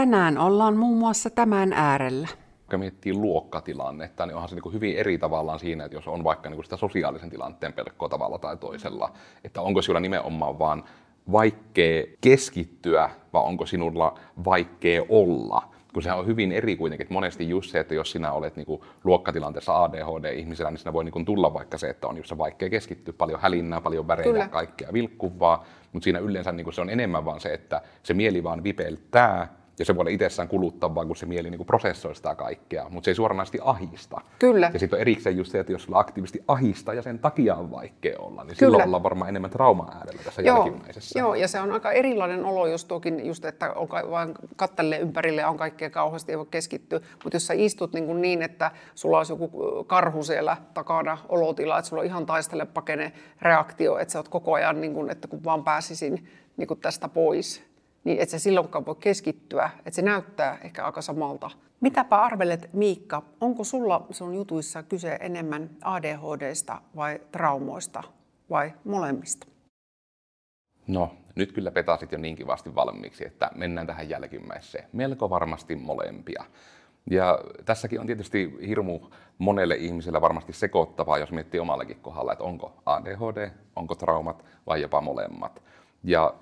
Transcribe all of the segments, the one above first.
tänään ollaan muun muassa tämän äärellä. Kun miettii luokkatilannetta, niin onhan se niin hyvin eri tavallaan siinä, että jos on vaikka niin sitä sosiaalisen tilanteen pelkoa tavalla tai toisella, että onko sinulla nimenomaan vaan vaikea keskittyä vai onko sinulla vaikea olla kun sehän on hyvin eri kuitenkin, että monesti just se, että jos sinä olet niin kuin luokkatilanteessa ADHD-ihmisellä, niin siinä voi niin kuin tulla vaikka se, että on just vaikea keskittyä, paljon hälinnää, paljon värejä, Kyllä. kaikkea vilkkuvaa, mutta siinä yleensä niin kuin se on enemmän vaan se, että se mieli vaan vipeltää, ja se voi olla itsessään kuluttavaa, kun se mieli niin prosessoi sitä kaikkea, mutta se ei suoranaisesti ahista. Kyllä. Ja sitten on erikseen just se, että jos sulla aktiivisesti ahista ja sen takia on vaikea olla, niin Kyllä. silloin ollaan varmaan enemmän trauma äärellä tässä Joo. jälkimmäisessä. Joo, ja se on aika erilainen olo just tuokin, just, että on vain kattelee ympärille on kaikkea kauheasti, ei voi keskittyä. Mutta jos sä istut niin, kuin niin, että sulla olisi joku karhu siellä takana olotila, että sulla on ihan taistele pakene reaktio, että sä oot koko ajan, niin kuin, että kun vaan pääsisin niin kuin tästä pois, niin et sä silloinkaan voi keskittyä, että se näyttää ehkä aika samalta. Mitäpä arvelet Miikka, onko sulla sun jutuissa kyse enemmän ADHDsta vai traumoista vai molemmista? No, nyt kyllä petasit jo niin kivasti valmiiksi, että mennään tähän jälkimmäiseen. Melko varmasti molempia. Ja tässäkin on tietysti hirmu monelle ihmiselle varmasti sekoittavaa, jos miettii omallakin kohdalla, että onko ADHD, onko traumat vai jopa molemmat. Ja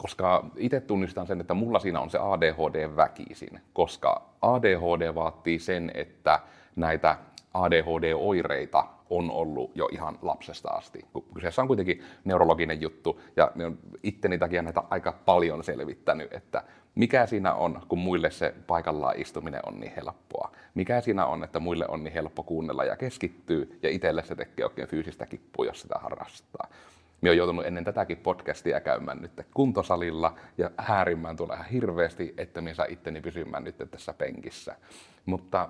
koska itse tunnistan sen, että mulla siinä on se ADHD väkisin, koska ADHD vaatii sen, että näitä ADHD-oireita on ollut jo ihan lapsesta asti. Kyseessä on kuitenkin neurologinen juttu ja itteni takia näitä aika paljon selvittänyt, että mikä siinä on, kun muille se paikallaan istuminen on niin helppoa. Mikä siinä on, että muille on niin helppo kuunnella ja keskittyy ja itselle se tekee oikein fyysistä kippua, jos sitä harrastaa. Minä olen joutunut ennen tätäkin podcastia käymään nyt kuntosalilla ja häärimään tulee ihan hirveästi, että minä saa itteni pysymään nyt tässä penkissä. Mutta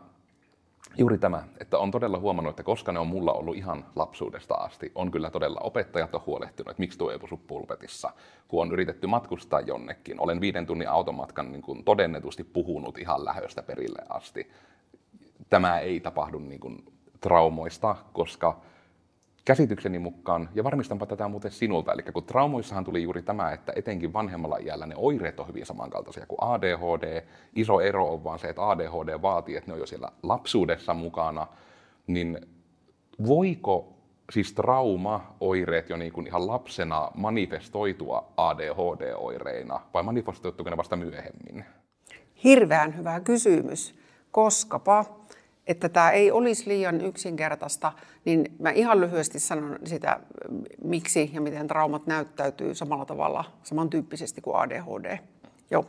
juuri tämä, että on todella huomannut, että koska ne on mulla ollut ihan lapsuudesta asti, on kyllä todella opettajat on huolehtinut, että miksi tuo ei pysy pulpetissa, kun on yritetty matkustaa jonnekin. Olen viiden tunnin automatkan niin kuin todennetusti puhunut ihan lähöstä perille asti. Tämä ei tapahdu niin kuin traumoista, koska käsitykseni mukaan, ja varmistanpa tätä muuten sinulta, eli kun traumoissahan tuli juuri tämä, että etenkin vanhemmalla iällä ne oireet on hyvin samankaltaisia kuin ADHD. Iso ero on vaan se, että ADHD vaatii, että ne on jo siellä lapsuudessa mukana, niin voiko siis trauma-oireet jo niin kuin ihan lapsena manifestoitua ADHD-oireina, vai manifestoituuko ne vasta myöhemmin? Hirveän hyvä kysymys, koskapa että tämä ei olisi liian yksinkertaista, niin mä ihan lyhyesti sanon sitä, miksi ja miten traumat näyttäytyy samalla tavalla, samantyyppisesti kuin ADHD. Joo.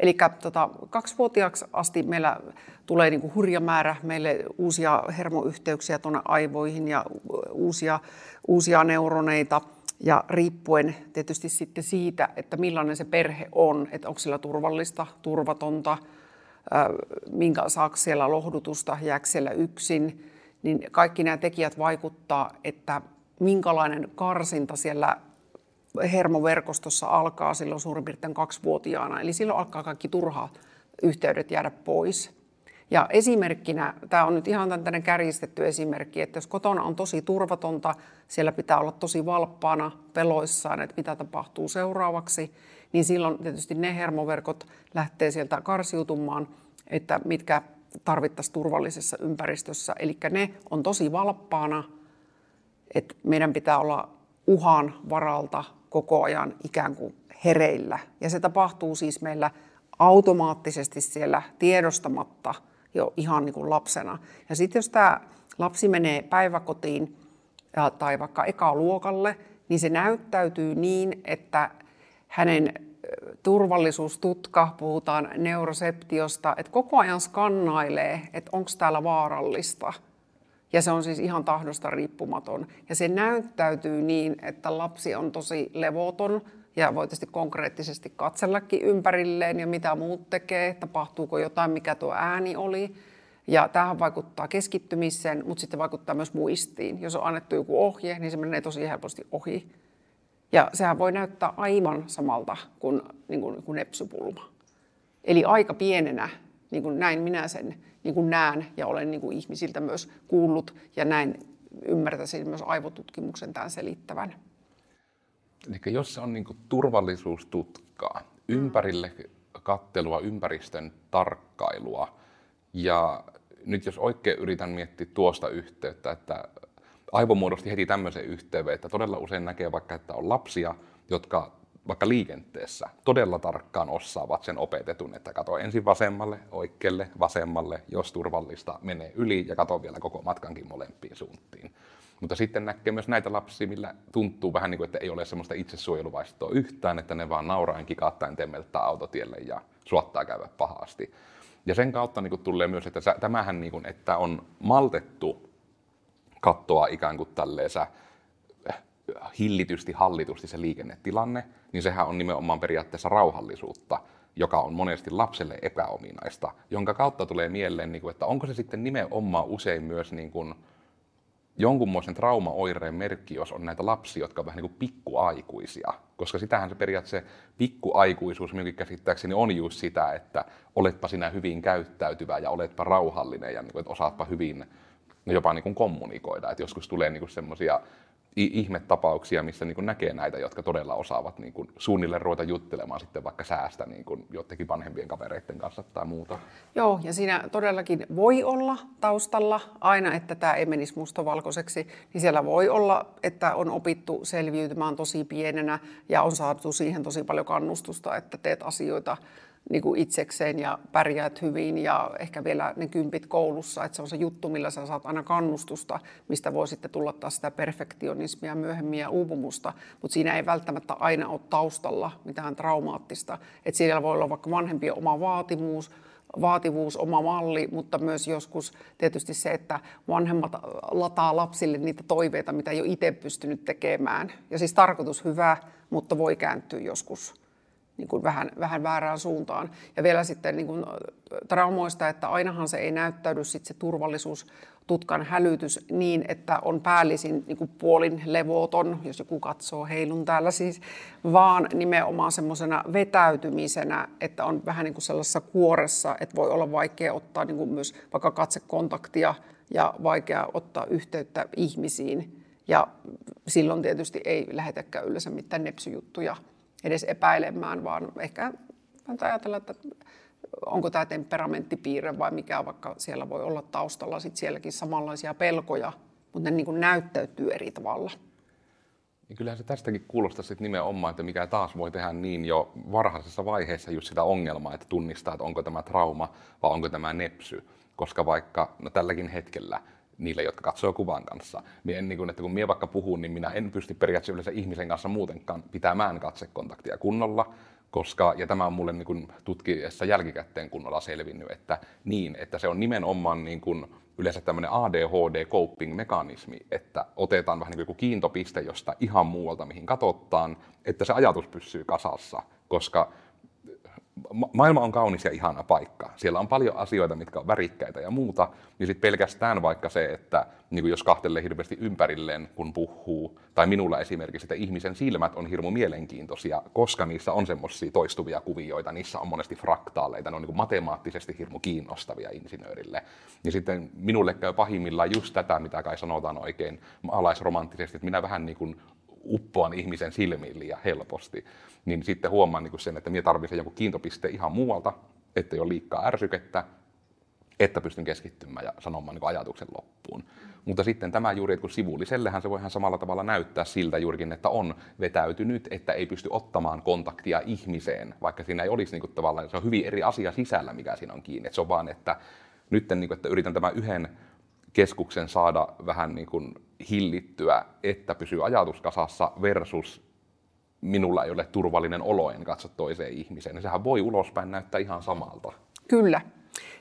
Eli tota, kaksivuotiaaksi asti meillä tulee niinku hurja määrä meille uusia hermoyhteyksiä tuonne aivoihin ja uusia, uusia neuroneita. Ja riippuen tietysti sitten siitä, että millainen se perhe on, että onko sillä turvallista, turvatonta, minkä saako siellä lohdutusta, jääkö siellä yksin, niin kaikki nämä tekijät vaikuttaa, että minkälainen karsinta siellä hermoverkostossa alkaa silloin suurin piirtein kaksivuotiaana. Eli silloin alkaa kaikki turhaa yhteydet jäädä pois. Ja esimerkkinä, tämä on nyt ihan tämmöinen kärjistetty esimerkki, että jos kotona on tosi turvatonta, siellä pitää olla tosi valppaana, peloissaan, että mitä tapahtuu seuraavaksi, niin silloin tietysti ne hermoverkot lähtee sieltä karsiutumaan, että mitkä tarvittaisiin turvallisessa ympäristössä. Eli ne on tosi valppaana, että meidän pitää olla uhan varalta koko ajan ikään kuin hereillä. Ja se tapahtuu siis meillä automaattisesti siellä tiedostamatta jo ihan niin kuin lapsena. Ja sitten jos tämä lapsi menee päiväkotiin tai vaikka ekaluokalle, niin se näyttäytyy niin, että hänen turvallisuustutka, puhutaan neuroseptiosta, että koko ajan skannailee, että onko täällä vaarallista. Ja se on siis ihan tahdosta riippumaton. Ja se näyttäytyy niin, että lapsi on tosi levoton ja voi tietysti konkreettisesti katsellakin ympärilleen ja mitä muut tekee, tapahtuuko jotain, mikä tuo ääni oli. Ja tähän vaikuttaa keskittymiseen, mutta sitten vaikuttaa myös muistiin. Jos on annettu joku ohje, niin se menee tosi helposti ohi. Ja sehän voi näyttää aivan samalta kuin, niin kuin, kuin nepsupulma. Eli aika pienenä, niin kuin näin minä sen niin kuin näen ja olen niin kuin ihmisiltä myös kuullut ja näin ymmärtäisin myös aivotutkimuksen tämän selittävän. Eli jos se on niin kuin turvallisuustutkaa, ympärille kattelua, ympäristön tarkkailua. Ja nyt jos oikein yritän miettiä tuosta yhteyttä, että aivo muodosti heti tämmöisen yhteyden, että todella usein näkee vaikka, että on lapsia, jotka vaikka liikenteessä todella tarkkaan osaavat sen opetetun, että kato ensin vasemmalle, oikealle, vasemmalle, jos turvallista, menee yli ja kato vielä koko matkankin molempiin suuntiin. Mutta sitten näkee myös näitä lapsia, millä tuntuu vähän niin kuin, että ei ole semmoista itsesuojeluvaistoa yhtään, että ne vaan nauraen kikattaen temmeltää autotielle ja suottaa käydä pahasti. Ja sen kautta niin kuin tulee myös, että tämähän, niin kuin, että on maltettu katsoa ikään kuin tälleensä hillitysti, hallitusti se liikennetilanne, niin sehän on nimenomaan periaatteessa rauhallisuutta, joka on monesti lapselle epäominaista, jonka kautta tulee mieleen, niin että onko se sitten nimenomaan usein myös niin kuin jonkunmoisen traumaoireen merkki, jos on näitä lapsia, jotka ovat vähän niin kuin pikkuaikuisia. Koska sitähän se periaatteessa pikkuaikuisuus minunkin käsittääkseni on just sitä, että oletpa sinä hyvin käyttäytyvä ja oletpa rauhallinen ja niin kuin, että osaatpa hyvin jopa niin kuin kommunikoida. Että joskus tulee niin semmoisia ihmetapauksia, missä niin näkee näitä, jotka todella osaavat niin kuin suunnilleen ruveta juttelemaan sitten vaikka säästä niin kuin jotenkin vanhempien kavereiden kanssa tai muuta. Joo, ja siinä todellakin voi olla taustalla aina, että tämä ei menisi mustavalkoiseksi, niin siellä voi olla, että on opittu selviytymään tosi pienenä ja on saatu siihen tosi paljon kannustusta, että teet asioita niin kuin itsekseen ja pärjäät hyvin ja ehkä vielä ne kympit koulussa, että se on se juttu, millä sä saat aina kannustusta, mistä voi sitten tulla taas sitä perfektionismia myöhemmin ja uupumusta, mutta siinä ei välttämättä aina ole taustalla mitään traumaattista, että siellä voi olla vaikka vanhempien oma vaatimus, vaativuus, oma malli, mutta myös joskus tietysti se, että vanhemmat lataa lapsille niitä toiveita, mitä ei ole itse pystynyt tekemään. Ja siis tarkoitus hyvä, mutta voi kääntyä joskus niin kuin vähän, vähän väärään suuntaan. Ja vielä sitten niin kuin traumoista, että ainahan se ei näyttäydy sit se turvallisuus, tutkan hälytys niin, että on päällisin niin kuin puolin levoton, jos joku katsoo heilun täällä siis, vaan nimenomaan semmoisena vetäytymisenä, että on vähän niin kuin sellaisessa kuoressa, että voi olla vaikea ottaa niin kuin myös vaikka katsekontaktia ja vaikea ottaa yhteyttä ihmisiin. Ja silloin tietysti ei lähetäkään yleensä mitään nepsyjuttuja edes epäilemään, vaan ehkä ajatella, että onko tämä temperamenttipiirre vai mikä, vaikka siellä voi olla taustalla sit sielläkin samanlaisia pelkoja, mutta ne niin kuin näyttäytyy eri tavalla. Niin kyllähän se tästäkin kuulostaa sitten nimenomaan, että mikä taas voi tehdä niin jo varhaisessa vaiheessa just sitä ongelmaa, että tunnistaa, että onko tämä trauma vai onko tämä nepsy. Koska vaikka no tälläkin hetkellä niille, jotka katsoo kuvan kanssa. Mie en, niin kun, että kun minä vaikka puhun, niin minä en pysty periaatteessa yleensä ihmisen kanssa muutenkaan pitämään katsekontaktia kunnolla, koska, ja tämä on mulle niin kun tutkiessa jälkikäteen kunnolla selvinnyt, että niin, että se on nimenomaan niin kun yleensä tämmöinen ADHD-coping-mekanismi, että otetaan vähän niin kuin kiintopiste josta ihan muualta, mihin katsotaan, että se ajatus pysyy kasassa, koska maailma on kaunis ja ihana paikka. Siellä on paljon asioita, mitkä on värikkäitä ja muuta, niin sitten pelkästään vaikka se, että niin jos kahtelee hirveästi ympärilleen, kun puhuu, tai minulla esimerkiksi, että ihmisen silmät on hirmu mielenkiintoisia, koska niissä on semmoisia toistuvia kuvioita, niissä on monesti fraktaaleita, ne on niin matemaattisesti hirmu kiinnostavia insinöörille. Niin sitten minulle käy pahimmillaan just tätä, mitä kai sanotaan oikein maalaisromanttisesti, että minä vähän niin kuin uppoan ihmisen silmiin liian helposti, niin sitten huomaan niin sen, että minä tarvitsen jonkun kiintopiste ihan muualta, ettei ole liikaa ärsykettä, että pystyn keskittymään ja sanomaan niin ajatuksen loppuun. Mutta sitten tämä juuri, että kun sivullisellehän se voi ihan samalla tavalla näyttää siltä juurikin, että on vetäytynyt, että ei pysty ottamaan kontaktia ihmiseen, vaikka siinä ei olisi niin kuin tavallaan, se on hyvin eri asia sisällä, mikä siinä on kiinni. Että se on vaan, että nyt niin kuin, että yritän tämän yhden keskuksen saada vähän niin kuin hillittyä, että pysyy ajatus kasassa versus minulla ei ole turvallinen olo, en katso toiseen ihmiseen. Sehän voi ulospäin näyttää ihan samalta. Kyllä.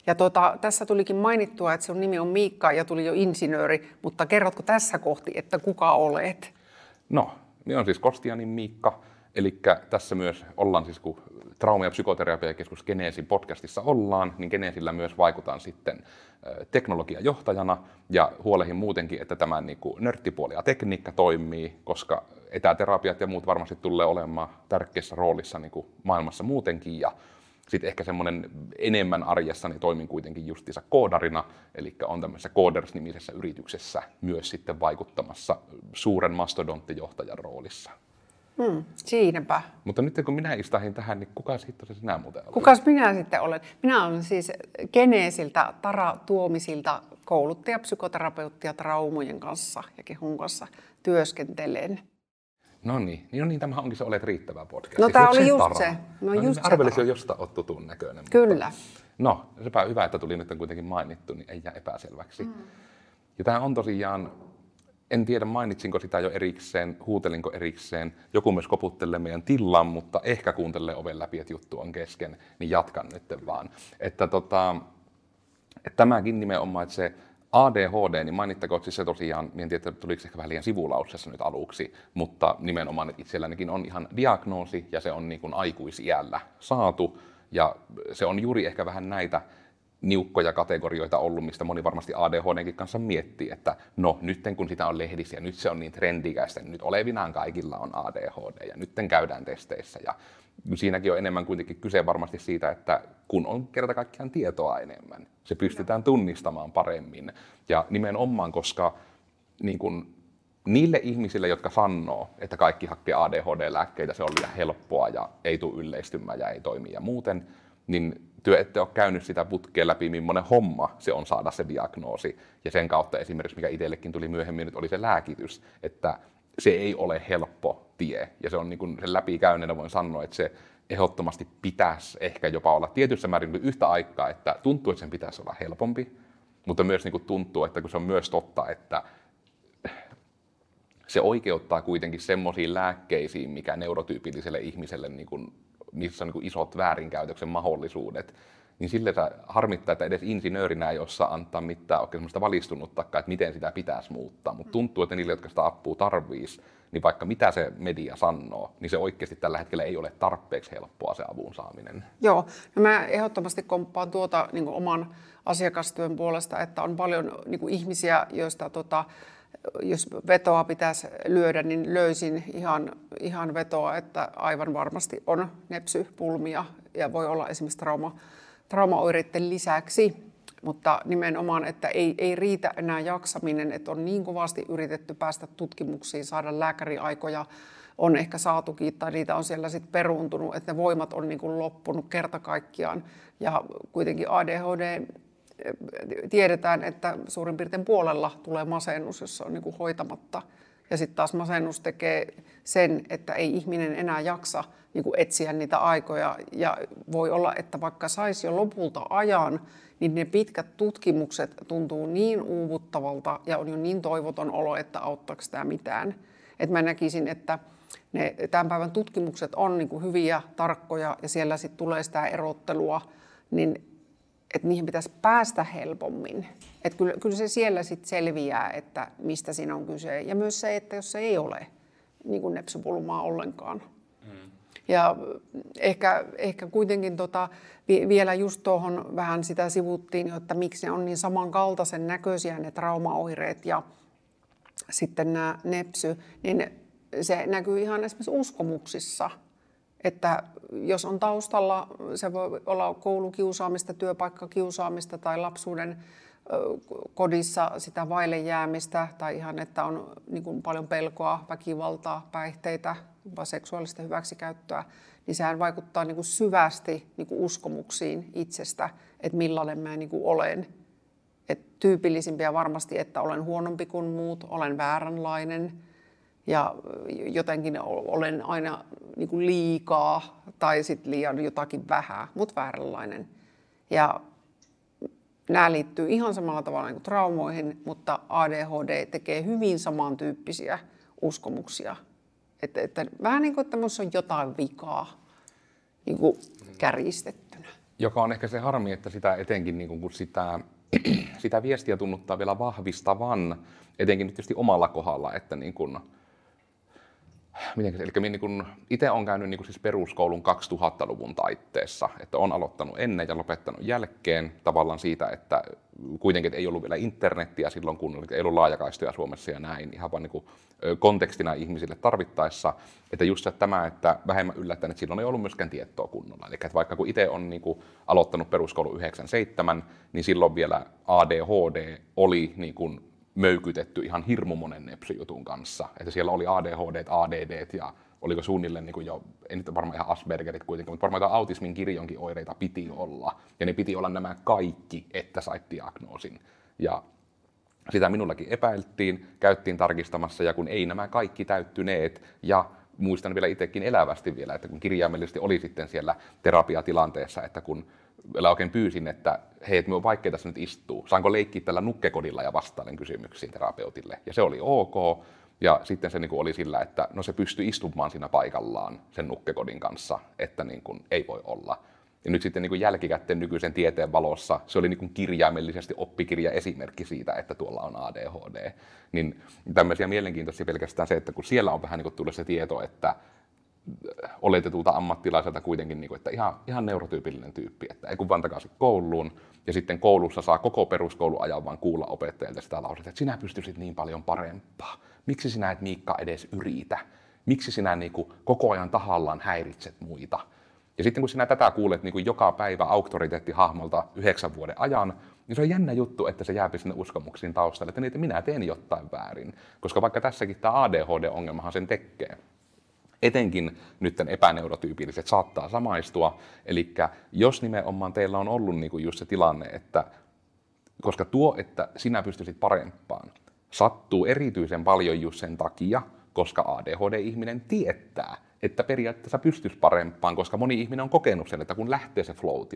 Ja tuota, tässä tulikin mainittua, että sinun nimi on Miikka ja tuli jo insinööri, mutta kerrotko tässä kohti, että kuka olet? No, minä on siis Kostianin Miikka, eli tässä myös ollaan siis, kun trauma- ja psykoterapiakeskus Geneesin podcastissa ollaan, niin Geneesillä myös vaikutaan sitten teknologiajohtajana. Ja huolehin muutenkin, että tämä niin kuin nörttipuoli ja tekniikka toimii, koska etäterapiat ja muut varmasti tulee olemaan tärkeässä roolissa niin kuin maailmassa muutenkin. Ja sitten ehkä semmoinen enemmän arjessa niin toimin kuitenkin justiinsa koodarina, eli on tämmöisessä Coders-nimisessä yrityksessä myös sitten vaikuttamassa suuren mastodonttijohtajan roolissa. Hmm, siinäpä. Mutta nyt kun minä istahin tähän, niin kuka sitten se sinä muuten olet? Kukas minä sitten olen? Minä olen siis Geneesiltä, Tara Tuomisilta kouluttaja, psykoterapeutti ja traumojen kanssa ja kehun kanssa työskentelen. No niin, niin, no niin tämä onkin se Olet riittävä podcast. No tämä oli se just Tara? se. No niin, just se Arvelisin Tara. jo josta oot tutun näköinen. Kyllä. Mutta, no, sepä hyvä, että tuli nyt kuitenkin mainittu, niin ei jää epäselväksi. Mm. Ja tämä on tosiaan, en tiedä mainitsinko sitä jo erikseen, huutelinko erikseen. Joku myös koputtelee meidän tilaan, mutta ehkä kuuntelee oven läpi, että juttu on kesken, niin jatkan nyt vaan. Että tota, että tämäkin nimenomaan, että se ADHD, niin mainittakoon siis se tosiaan, en tiedä, tuliko ehkä vähän liian sivulauseessa nyt aluksi, mutta nimenomaan, että itsellänikin on ihan diagnoosi ja se on niin kuin aikuisiällä saatu ja se on juuri ehkä vähän näitä niukkoja kategorioita ollut, mistä moni varmasti ADHDnkin kanssa miettii, että no nyt kun sitä on lehdissä ja nyt se on niin trendikäistä, niin nyt olevinaan kaikilla on ADHD ja nyt käydään testeissä ja siinäkin on enemmän kuitenkin kyse varmasti siitä, että kun on kerta kaikkiaan tietoa enemmän, se pystytään tunnistamaan paremmin. Ja nimenomaan, koska niin kun, niille ihmisille, jotka sanoo, että kaikki hakkee ADHD-lääkkeitä, se on liian helppoa ja ei tule yleistymään ja ei toimi ja muuten, niin työ ette ole käynyt sitä putkea läpi, millainen homma se on saada se diagnoosi. Ja sen kautta esimerkiksi, mikä itsellekin tuli myöhemmin, nyt oli se lääkitys, että se ei ole helppo tie. Ja se on niin kuin sen läpikäyneenä voin sanoa, että se ehdottomasti pitäisi ehkä jopa olla tietyssä määrin yhtä aikaa, että tuntuu, että sen pitäisi olla helpompi, mutta myös niin kuin tuntuu, että kun se on myös totta, että se oikeuttaa kuitenkin semmoisiin lääkkeisiin, mikä neurotyypilliselle ihmiselle, niin kuin, missä on niin kuin isot väärinkäytöksen mahdollisuudet, niin sille harmittaa, että edes insinöörinä ei osaa antaa mitään oikein semmoista valistunnuttakaan, että miten sitä pitäisi muuttaa. Mutta tuntuu, että niille, jotka sitä apua tarvitsisi, niin vaikka mitä se media sanoo, niin se oikeasti tällä hetkellä ei ole tarpeeksi helppoa se avun saaminen. Joo, no mä ehdottomasti komppaan tuota niin oman asiakastyön puolesta, että on paljon niin ihmisiä, joista tota, jos vetoa pitäisi lyödä, niin löysin ihan, ihan vetoa, että aivan varmasti on nepsypulmia ja voi olla esimerkiksi trauma, traumaoireiden lisäksi. Mutta nimenomaan, että ei, ei riitä enää jaksaminen, että on niin kovasti yritetty päästä tutkimuksiin, saada lääkäriaikoja, on ehkä saatukin tai niitä on siellä sitten peruuntunut, että ne voimat on niin kuin loppunut kerta kaikkiaan. Ja kuitenkin ADHD tiedetään, että suurin piirtein puolella tulee masennus, jos se on niin kuin hoitamatta. Ja sitten taas masennus tekee sen, että ei ihminen enää jaksa niin kuin etsiä niitä aikoja. Ja voi olla, että vaikka saisi jo lopulta ajan, niin ne pitkät tutkimukset tuntuu niin uuvuttavalta ja on jo niin toivoton olo, että auttaako tämä mitään. Et mä näkisin, että ne tämän päivän tutkimukset on niin kuin hyviä, tarkkoja ja siellä sitten tulee sitä erottelua, niin että niihin pitäisi päästä helpommin. Että kyllä, kyllä se siellä sitten selviää, että mistä siinä on kyse. Ja myös se, että jos se ei ole niin kuin nepsipulmaa ollenkaan. Mm. Ja ehkä, ehkä kuitenkin tota, vielä just tuohon vähän sitä sivuttiin, että miksi ne on niin samankaltaisen näköisiä ne traumaoireet ja sitten nämä nepsy, niin se näkyy ihan esimerkiksi uskomuksissa. Että jos on taustalla, se voi olla koulukiusaamista, työpaikkakiusaamista tai lapsuuden kodissa sitä vaille jäämistä tai ihan, että on niin paljon pelkoa, väkivaltaa, päihteitä, jopa seksuaalista hyväksikäyttöä, niin sehän vaikuttaa niin kuin syvästi niin kuin uskomuksiin itsestä, että millainen mä niin kuin olen. Et tyypillisimpiä varmasti, että olen huonompi kuin muut, olen vääränlainen ja jotenkin olen aina niin kuin liikaa tai sitten liian jotakin vähän, mutta vääränlainen. Ja nämä liittyy ihan samalla tavalla niin kuin traumoihin, mutta ADHD tekee hyvin samantyyppisiä uskomuksia. Että, että vähän niin kuin, että on jotain vikaa niin kuin kärjistettynä. Joka on ehkä se harmi, että sitä etenkin niin kuin, sitä, sitä viestiä tunnuttaa vielä vahvistavan, etenkin nyt tietysti omalla kohdalla, että niin kuin, miten eli minä niin itse olen käynyt niin siis peruskoulun 2000-luvun taitteessa, että olen aloittanut ennen ja lopettanut jälkeen tavallaan siitä, että kuitenkin ei ollut vielä internettiä silloin, kun ei ollut laajakaistoja Suomessa ja näin, ihan vaan niin kontekstina ihmisille tarvittaessa, että just tämä, että vähemmän yllättäen, että silloin ei ollut myöskään tietoa kunnolla. Eli että vaikka kun itse on niin aloittanut peruskoulu 97, niin silloin vielä ADHD oli niin kuin möykytetty ihan hirmu monen nepsyjutun kanssa. Että siellä oli ADHD, ADD ja oliko suunnilleen niin kuin jo, en nyt varmaan ihan Aspergerit kuitenkin, mutta varmaan autismin kirjonkin oireita piti olla. Ja ne piti olla nämä kaikki, että sait diagnoosin. Ja sitä minullakin epäiltiin, käyttiin tarkistamassa, ja kun ei nämä kaikki täyttyneet, ja muistan vielä itsekin elävästi vielä, että kun kirjaimellisesti oli sitten siellä terapiatilanteessa, että kun vielä oikein pyysin, että hei, että on vaikea tässä nyt istuu, saanko leikkiä tällä nukkekodilla ja vastailen kysymyksiin terapeutille. Ja se oli ok, ja sitten se niin kuin oli sillä, että no se pystyi istumaan siinä paikallaan sen nukkekodin kanssa, että niin kuin ei voi olla. Ja nyt sitten niin kuin jälkikäteen nykyisen tieteen valossa se oli niin kuin kirjaimellisesti oppikirja esimerkki siitä, että tuolla on ADHD. Niin tämmöisiä mielenkiintoisia pelkästään se, että kun siellä on vähän niin kuin tullut se tieto, että oletetulta ammattilaiselta kuitenkin, niin että ihan, ihan neurotyypillinen tyyppi, että ei kun vaan takaisin kouluun, ja sitten koulussa saa koko peruskouluajan vaan kuulla opettajalta sitä lausetta, että sinä pystyisit niin paljon parempaa. Miksi sinä et Miikka edes yritä? Miksi sinä niin kuin, koko ajan tahallaan häiritset muita? Ja sitten kun sinä tätä kuulet niin kuin joka päivä auktoriteettihahmolta yhdeksän vuoden ajan, niin se on jännä juttu, että se jääpi sinne uskomuksiin taustalle, että, niin, minä teen jotain väärin. Koska vaikka tässäkin tämä ADHD-ongelmahan sen tekee. Etenkin nyt epäneurotyypilliset saattaa samaistua. Eli jos nimenomaan teillä on ollut niin kuin just se tilanne, että koska tuo, että sinä pystyisit parempaan, sattuu erityisen paljon just sen takia, koska ADHD-ihminen tietää, että periaatteessa pystyisi parempaan, koska moni ihminen on kokenut sen, että kun lähtee se flow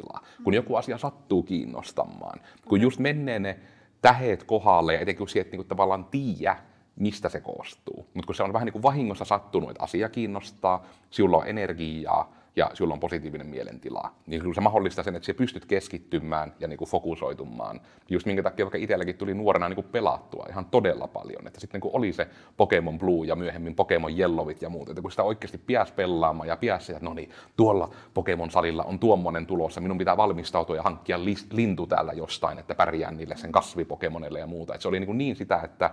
kun joku asia sattuu kiinnostamaan, kun just menee ne täheet kohdalle ja etenkin kun sieltä niin tavallaan tiedä, mistä se koostuu. Mutta kun se on vähän niin kuin vahingossa sattunut, että asia kiinnostaa, sinulla on energiaa, ja sinulla on positiivinen mielentila, niin se mahdollistaa sen, että sinä pystyt keskittymään ja niin kuin fokusoitumaan. Just minkä takia vaikka itselläkin tuli nuorena niin kuin pelattua ihan todella paljon. Että sitten kun oli se Pokemon Blue ja myöhemmin Pokemon Yellowit ja muut, että kun sitä oikeasti piäs pelaamaan ja piäs että no niin, tuolla Pokemon salilla on tuommoinen tulossa, minun pitää valmistautua ja hankkia lintu täällä jostain, että pärjään niille sen kasvipokemonille ja muuta. Että se oli niin, kuin niin sitä, että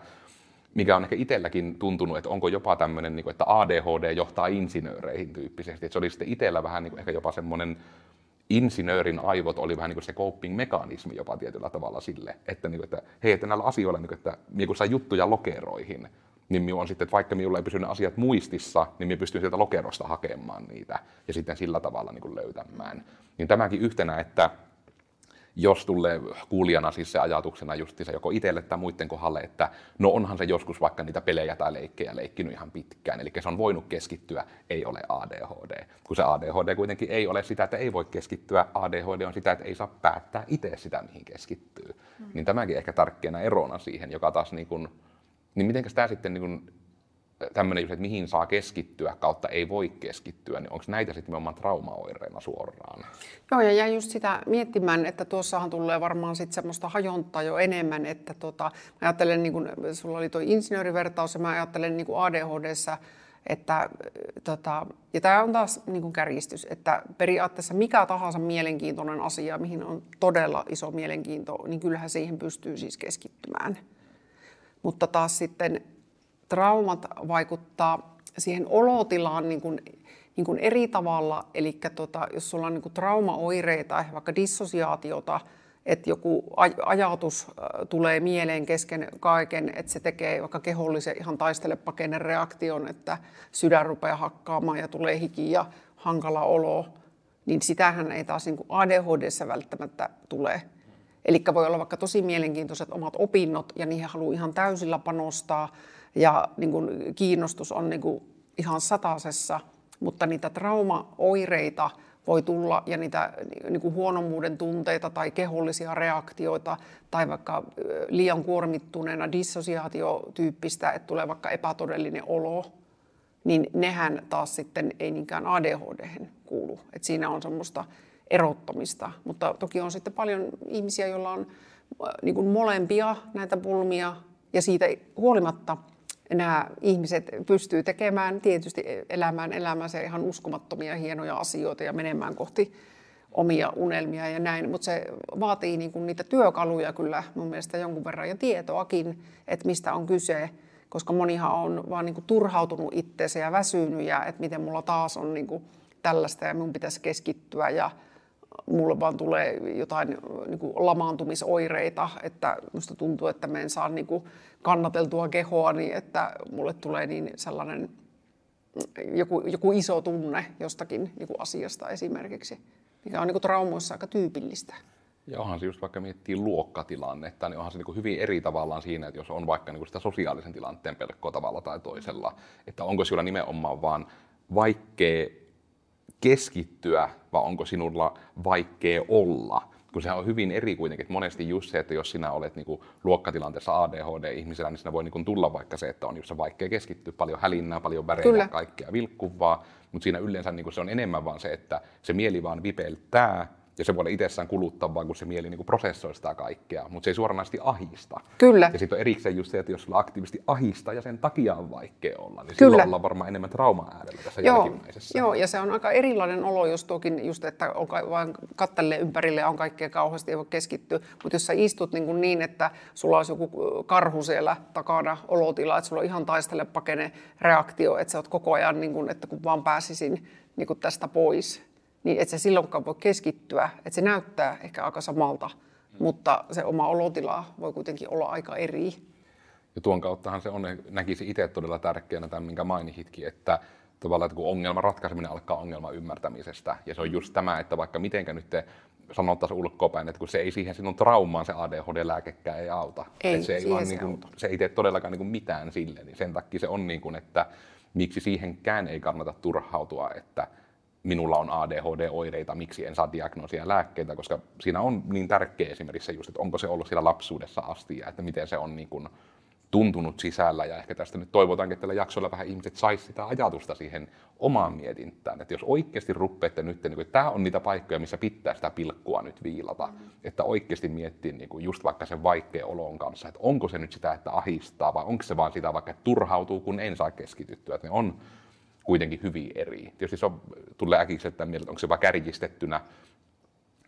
mikä on ehkä itselläkin tuntunut, että onko jopa tämmöinen, niin että ADHD johtaa insinööreihin tyyppisesti. Että se oli sitten itsellä vähän niin kuin ehkä jopa semmoinen insinöörin aivot oli vähän niin kuin se coping-mekanismi jopa tietyllä tavalla sille, että, niin kuin, että hei, että näillä asioilla, niin kuin, että niin kun saa juttuja lokeroihin, niin minun on sitten, että vaikka minulla ei pysy ne asiat muistissa, niin minä pystyn sieltä lokerosta hakemaan niitä ja sitten sillä tavalla niin kuin löytämään. Niin tämäkin yhtenä, että jos tulee kuulijana siis se ajatuksena just se joko itselle tai muiden kohdalle, että no onhan se joskus vaikka niitä pelejä tai leikkejä leikkinyt ihan pitkään, eli se on voinut keskittyä, ei ole ADHD. Kun se ADHD kuitenkin ei ole sitä, että ei voi keskittyä, ADHD on sitä, että ei saa päättää itse sitä, mihin keskittyy. Mm. Niin tämäkin ehkä tärkeänä erona siihen, joka taas niin kuin, niin miten tämä sitten niin kuin tämmöinen, että mihin saa keskittyä kautta ei voi keskittyä, niin onko näitä sitten nimenomaan traumaoireina suoraan? Joo, ja jäin just sitä miettimään, että tuossahan tulee varmaan sitten semmoista hajontaa jo enemmän, että tota, mä ajattelen, niin kuin, sulla oli tuo insinöörivertaus, ja mä ajattelen niin ADHDssä, että tota, ja tämä on taas niin kuin kärjistys, että periaatteessa mikä tahansa mielenkiintoinen asia, mihin on todella iso mielenkiinto, niin kyllähän siihen pystyy siis keskittymään. Mutta taas sitten traumat vaikuttaa siihen olotilaan niin kuin, niin kuin eri tavalla. Eli tota, jos sulla on niin kuin traumaoireita, vaikka dissosiaatiota, että joku ajatus tulee mieleen kesken kaiken, että se tekee vaikka kehollisen ihan taistelepakenen reaktion, että sydän rupeaa hakkaamaan ja tulee hiki ja hankala olo, niin sitähän ei taas niin ADHDssä välttämättä tule. Eli voi olla vaikka tosi mielenkiintoiset omat opinnot ja niihin haluaa ihan täysillä panostaa, ja niin kuin kiinnostus on niin kuin ihan satasessa, mutta niitä traumaoireita voi tulla ja niitä niin kuin huonommuuden tunteita tai kehollisia reaktioita tai vaikka liian kuormittuneena dissosiaatiotyyppistä, että tulee vaikka epätodellinen olo, niin nehän taas sitten ei niinkään ADHD kuulu. Et siinä on semmoista erottamista, mutta toki on sitten paljon ihmisiä, joilla on niin kuin molempia näitä pulmia ja siitä huolimatta – nämä ihmiset pystyy tekemään tietysti elämään elämänsä ihan uskomattomia hienoja asioita ja menemään kohti omia unelmia ja näin, mutta se vaatii niin kuin niitä työkaluja kyllä mun mielestä jonkun verran ja tietoakin, että mistä on kyse, koska monihan on vaan niin kuin turhautunut itseensä ja väsynyt ja että miten mulla taas on niin kuin tällaista ja mun pitäisi keskittyä ja mulle vaan tulee jotain niin kuin lamaantumisoireita, että musta tuntuu, että mä en saa niin kuin kannateltua kehoa, niin että mulle tulee niin sellainen joku, joku iso tunne jostakin niin kuin asiasta esimerkiksi, mikä on niin kuin traumoissa aika tyypillistä. Ja onhan se just vaikka miettii luokkatilannetta, niin onhan se niin hyvin eri tavallaan siinä, että jos on vaikka niin sitä sosiaalisen tilanteen pelkoa tavalla tai toisella, että onko sinulla nimenomaan vaan vaikea keskittyä, vai onko sinulla vaikea olla kun se on hyvin eri kuitenkin, että monesti just se, että jos sinä olet niin kuin luokkatilanteessa ADHD-ihmisellä, niin sinä voi niin kuin tulla vaikka se, että on just vaikea keskittyä, paljon hälinnää, paljon värejä, Kyllä. kaikkea vilkkuvaa, mutta siinä yleensä niin kuin se on enemmän vaan se, että se mieli vaan vipeltää, ja se voi olla itsessään kuluttavaa, kun se mieli niin kuin prosessoi sitä kaikkea, mutta se ei suoranaisesti ahista. Kyllä. Ja sitten on erikseen just se, että jos sulla aktiivisesti ahistaa ja sen takia on vaikea olla, niin Kyllä. silloin ollaan varmaan enemmän trauma äärellä tässä joo, jälkimmäisessä. Joo, ja se on aika erilainen olo, jos toki just, että on vain kattelee ympärille on kaikkea kauheasti, ei voi keskittyä. Mutta jos sä istut niin, kuin niin, että sulla olisi joku karhu siellä takana olotila, että sulla on ihan taistele pakene reaktio, että sä oot koko ajan, niin kuin, että kun vaan pääsisin niin kuin tästä pois, niin et se silloinkaan voi keskittyä. Että se näyttää ehkä aika samalta, mutta se oma olotila voi kuitenkin olla aika eri. Ja tuon kauttahan se on, näkisi itse todella tärkeänä tämän, minkä mainitkin, että tavallaan, että kun ongelman ratkaiseminen alkaa ongelman ymmärtämisestä. Ja se on just tämä, että vaikka mitenkä nyt te sanottaisiin ulkopäin, että kun se ei siihen sinun traumaan se ADHD-lääkekään ei auta. Ei, että se, ei vaan, se, niin kuin, se ei tee todellakaan niin kuin mitään sille, niin sen takia se on niin kuin, että miksi siihenkään ei kannata turhautua, että minulla on ADHD-oireita, miksi en saa diagnoosia lääkkeitä, koska siinä on niin tärkeä esimerkiksi se just, että onko se ollut siellä lapsuudessa asti ja että miten se on niin kuin tuntunut sisällä. Ja ehkä tästä nyt toivotaankin, että tällä jaksolla vähän ihmiset saisi sitä ajatusta siihen omaan mietintään, että jos oikeasti ruppeette nyt, niin kuin, että tämä on niitä paikkoja, missä pitää sitä pilkkua nyt viilata, mm. että oikeasti miettii niin kuin just vaikka sen vaikea olon kanssa, että onko se nyt sitä, että ahistaa vai onko se vaan sitä vaikka, että turhautuu, kun en saa keskityttyä, että ne on kuitenkin hyvin eri. Tietysti se on, tulee äkiksi, että onko se vaan kärjistettynä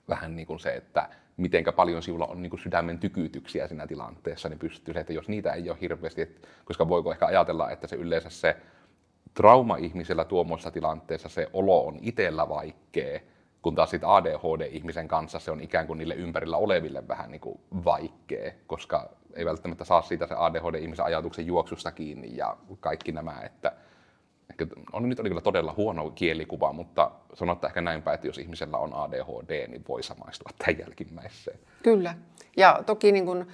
vähän niin kuin se, että miten paljon sinulla on niin kuin sydämen tykytyksiä siinä tilanteessa, niin pystyy se, että jos niitä ei ole hirveästi, että, koska voiko ehkä ajatella, että se yleensä se trauma ihmisellä tuommoisessa tilanteessa se olo on itsellä vaikea, kun taas sitten ADHD-ihmisen kanssa se on ikään kuin niille ympärillä oleville vähän niin kuin vaikea, koska ei välttämättä saa siitä se ADHD-ihmisen ajatuksen juoksusta kiinni ja kaikki nämä, että ehkä on nyt oli kyllä todella huono kielikuva, mutta sanotaan ehkä näinpä, että jos ihmisellä on ADHD, niin voi samaistua tämän jälkimmäiseen. Kyllä. Ja toki niin kun,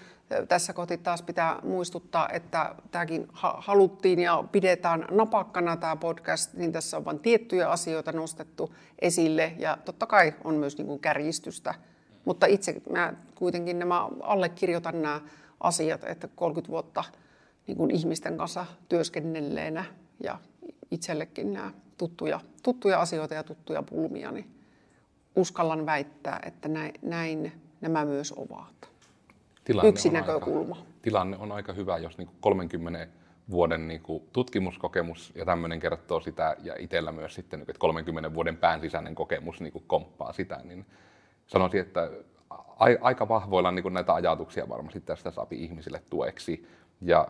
tässä kohti taas pitää muistuttaa, että tämäkin haluttiin ja pidetään napakkana tämä podcast, niin tässä on vain tiettyjä asioita nostettu esille ja totta kai on myös niin kuin kärjistystä. Mutta itse mä kuitenkin nämä allekirjoitan nämä asiat, että 30 vuotta niin kuin ihmisten kanssa työskennelleenä ja itsellekin nämä tuttuja, tuttuja asioita ja tuttuja pulmia, niin uskallan väittää, että näin, näin nämä myös ovat. Tilanne Yksi näkökulma. Aika, tilanne on aika hyvä, jos niin 30 vuoden niin kuin tutkimuskokemus ja tämmöinen kertoo sitä, ja itsellä myös sitten, että 30 vuoden pään sisäinen kokemus niin kuin komppaa sitä, niin sanoisin, että aika vahvoilla niin kuin näitä ajatuksia varmasti tästä saa ihmisille tueksi. Ja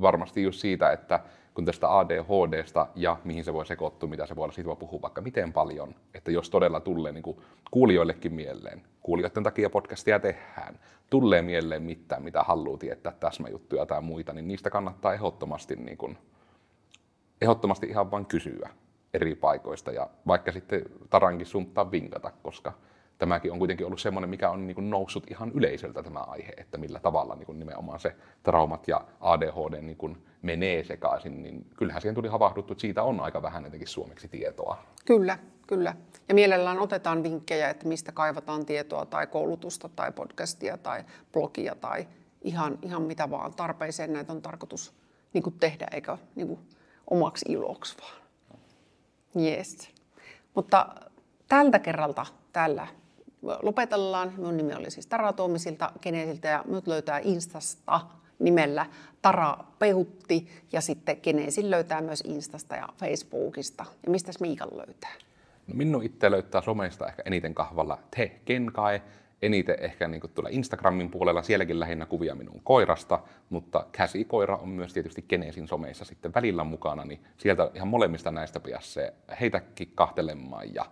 varmasti just siitä, että kun tästä ADHDsta ja mihin se voi sekoittua, mitä se voi olla, siitä voi puhua vaikka miten paljon, että jos todella tulee niin kuin kuulijoillekin mieleen, kuulijoiden takia podcastia tehdään, tulee mieleen mitään, mitä haluaa tietää täsmäjuttuja tai muita, niin niistä kannattaa ehdottomasti, niin kuin, ehdottomasti ihan vain kysyä eri paikoista ja vaikka sitten tarankin suuntaan vinkata, koska tämäkin on kuitenkin ollut semmoinen, mikä on niin noussut ihan yleisöltä tämä aihe, että millä tavalla niin nimenomaan se traumat ja ADHD niin menee sekaisin, niin kyllähän siihen tuli havahduttu, että siitä on aika vähän jotenkin suomeksi tietoa. Kyllä, kyllä. Ja mielellään otetaan vinkkejä, että mistä kaivataan tietoa tai koulutusta tai podcastia tai blogia tai ihan, ihan mitä vaan tarpeeseen näitä on tarkoitus niin kuin tehdä, eikä niin kuin omaksi iloksi vaan. Yes. Mutta tältä kerralta tällä lopetellaan. Minun nimi oli siis Tara Tuomisilta Geneesiltä ja minut löytää Instasta nimellä Tara Peutti ja sitten Geneesin löytää myös Instasta ja Facebookista. Ja mistä Miikan löytää? No minun itse löytää somesta ehkä eniten kahvalla Te Kenkae. Eniten ehkä niin tuolla Instagramin puolella, sielläkin lähinnä kuvia minun koirasta, mutta käsikoira on myös tietysti Geneesin someissa sitten välillä mukana, niin sieltä ihan molemmista näistä piässä heitäkin kahtelemaan ja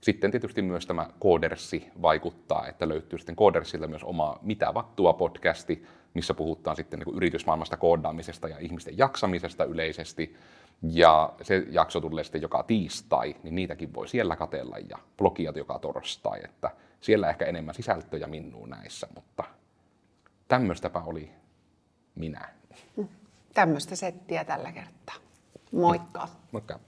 sitten tietysti myös tämä Koodersi vaikuttaa, että löytyy sitten Koodersilta myös oma Mitä vattua podcasti, missä puhutaan sitten niin kuin yritysmaailmasta koodaamisesta ja ihmisten jaksamisesta yleisesti. Ja se jakso tulee sitten joka tiistai, niin niitäkin voi siellä katella ja blogiat joka torstai, että siellä ehkä enemmän sisältöjä minuun näissä, mutta tämmöistäpä oli minä. Tämmöistä settiä tällä kertaa. Moikka! Moikka!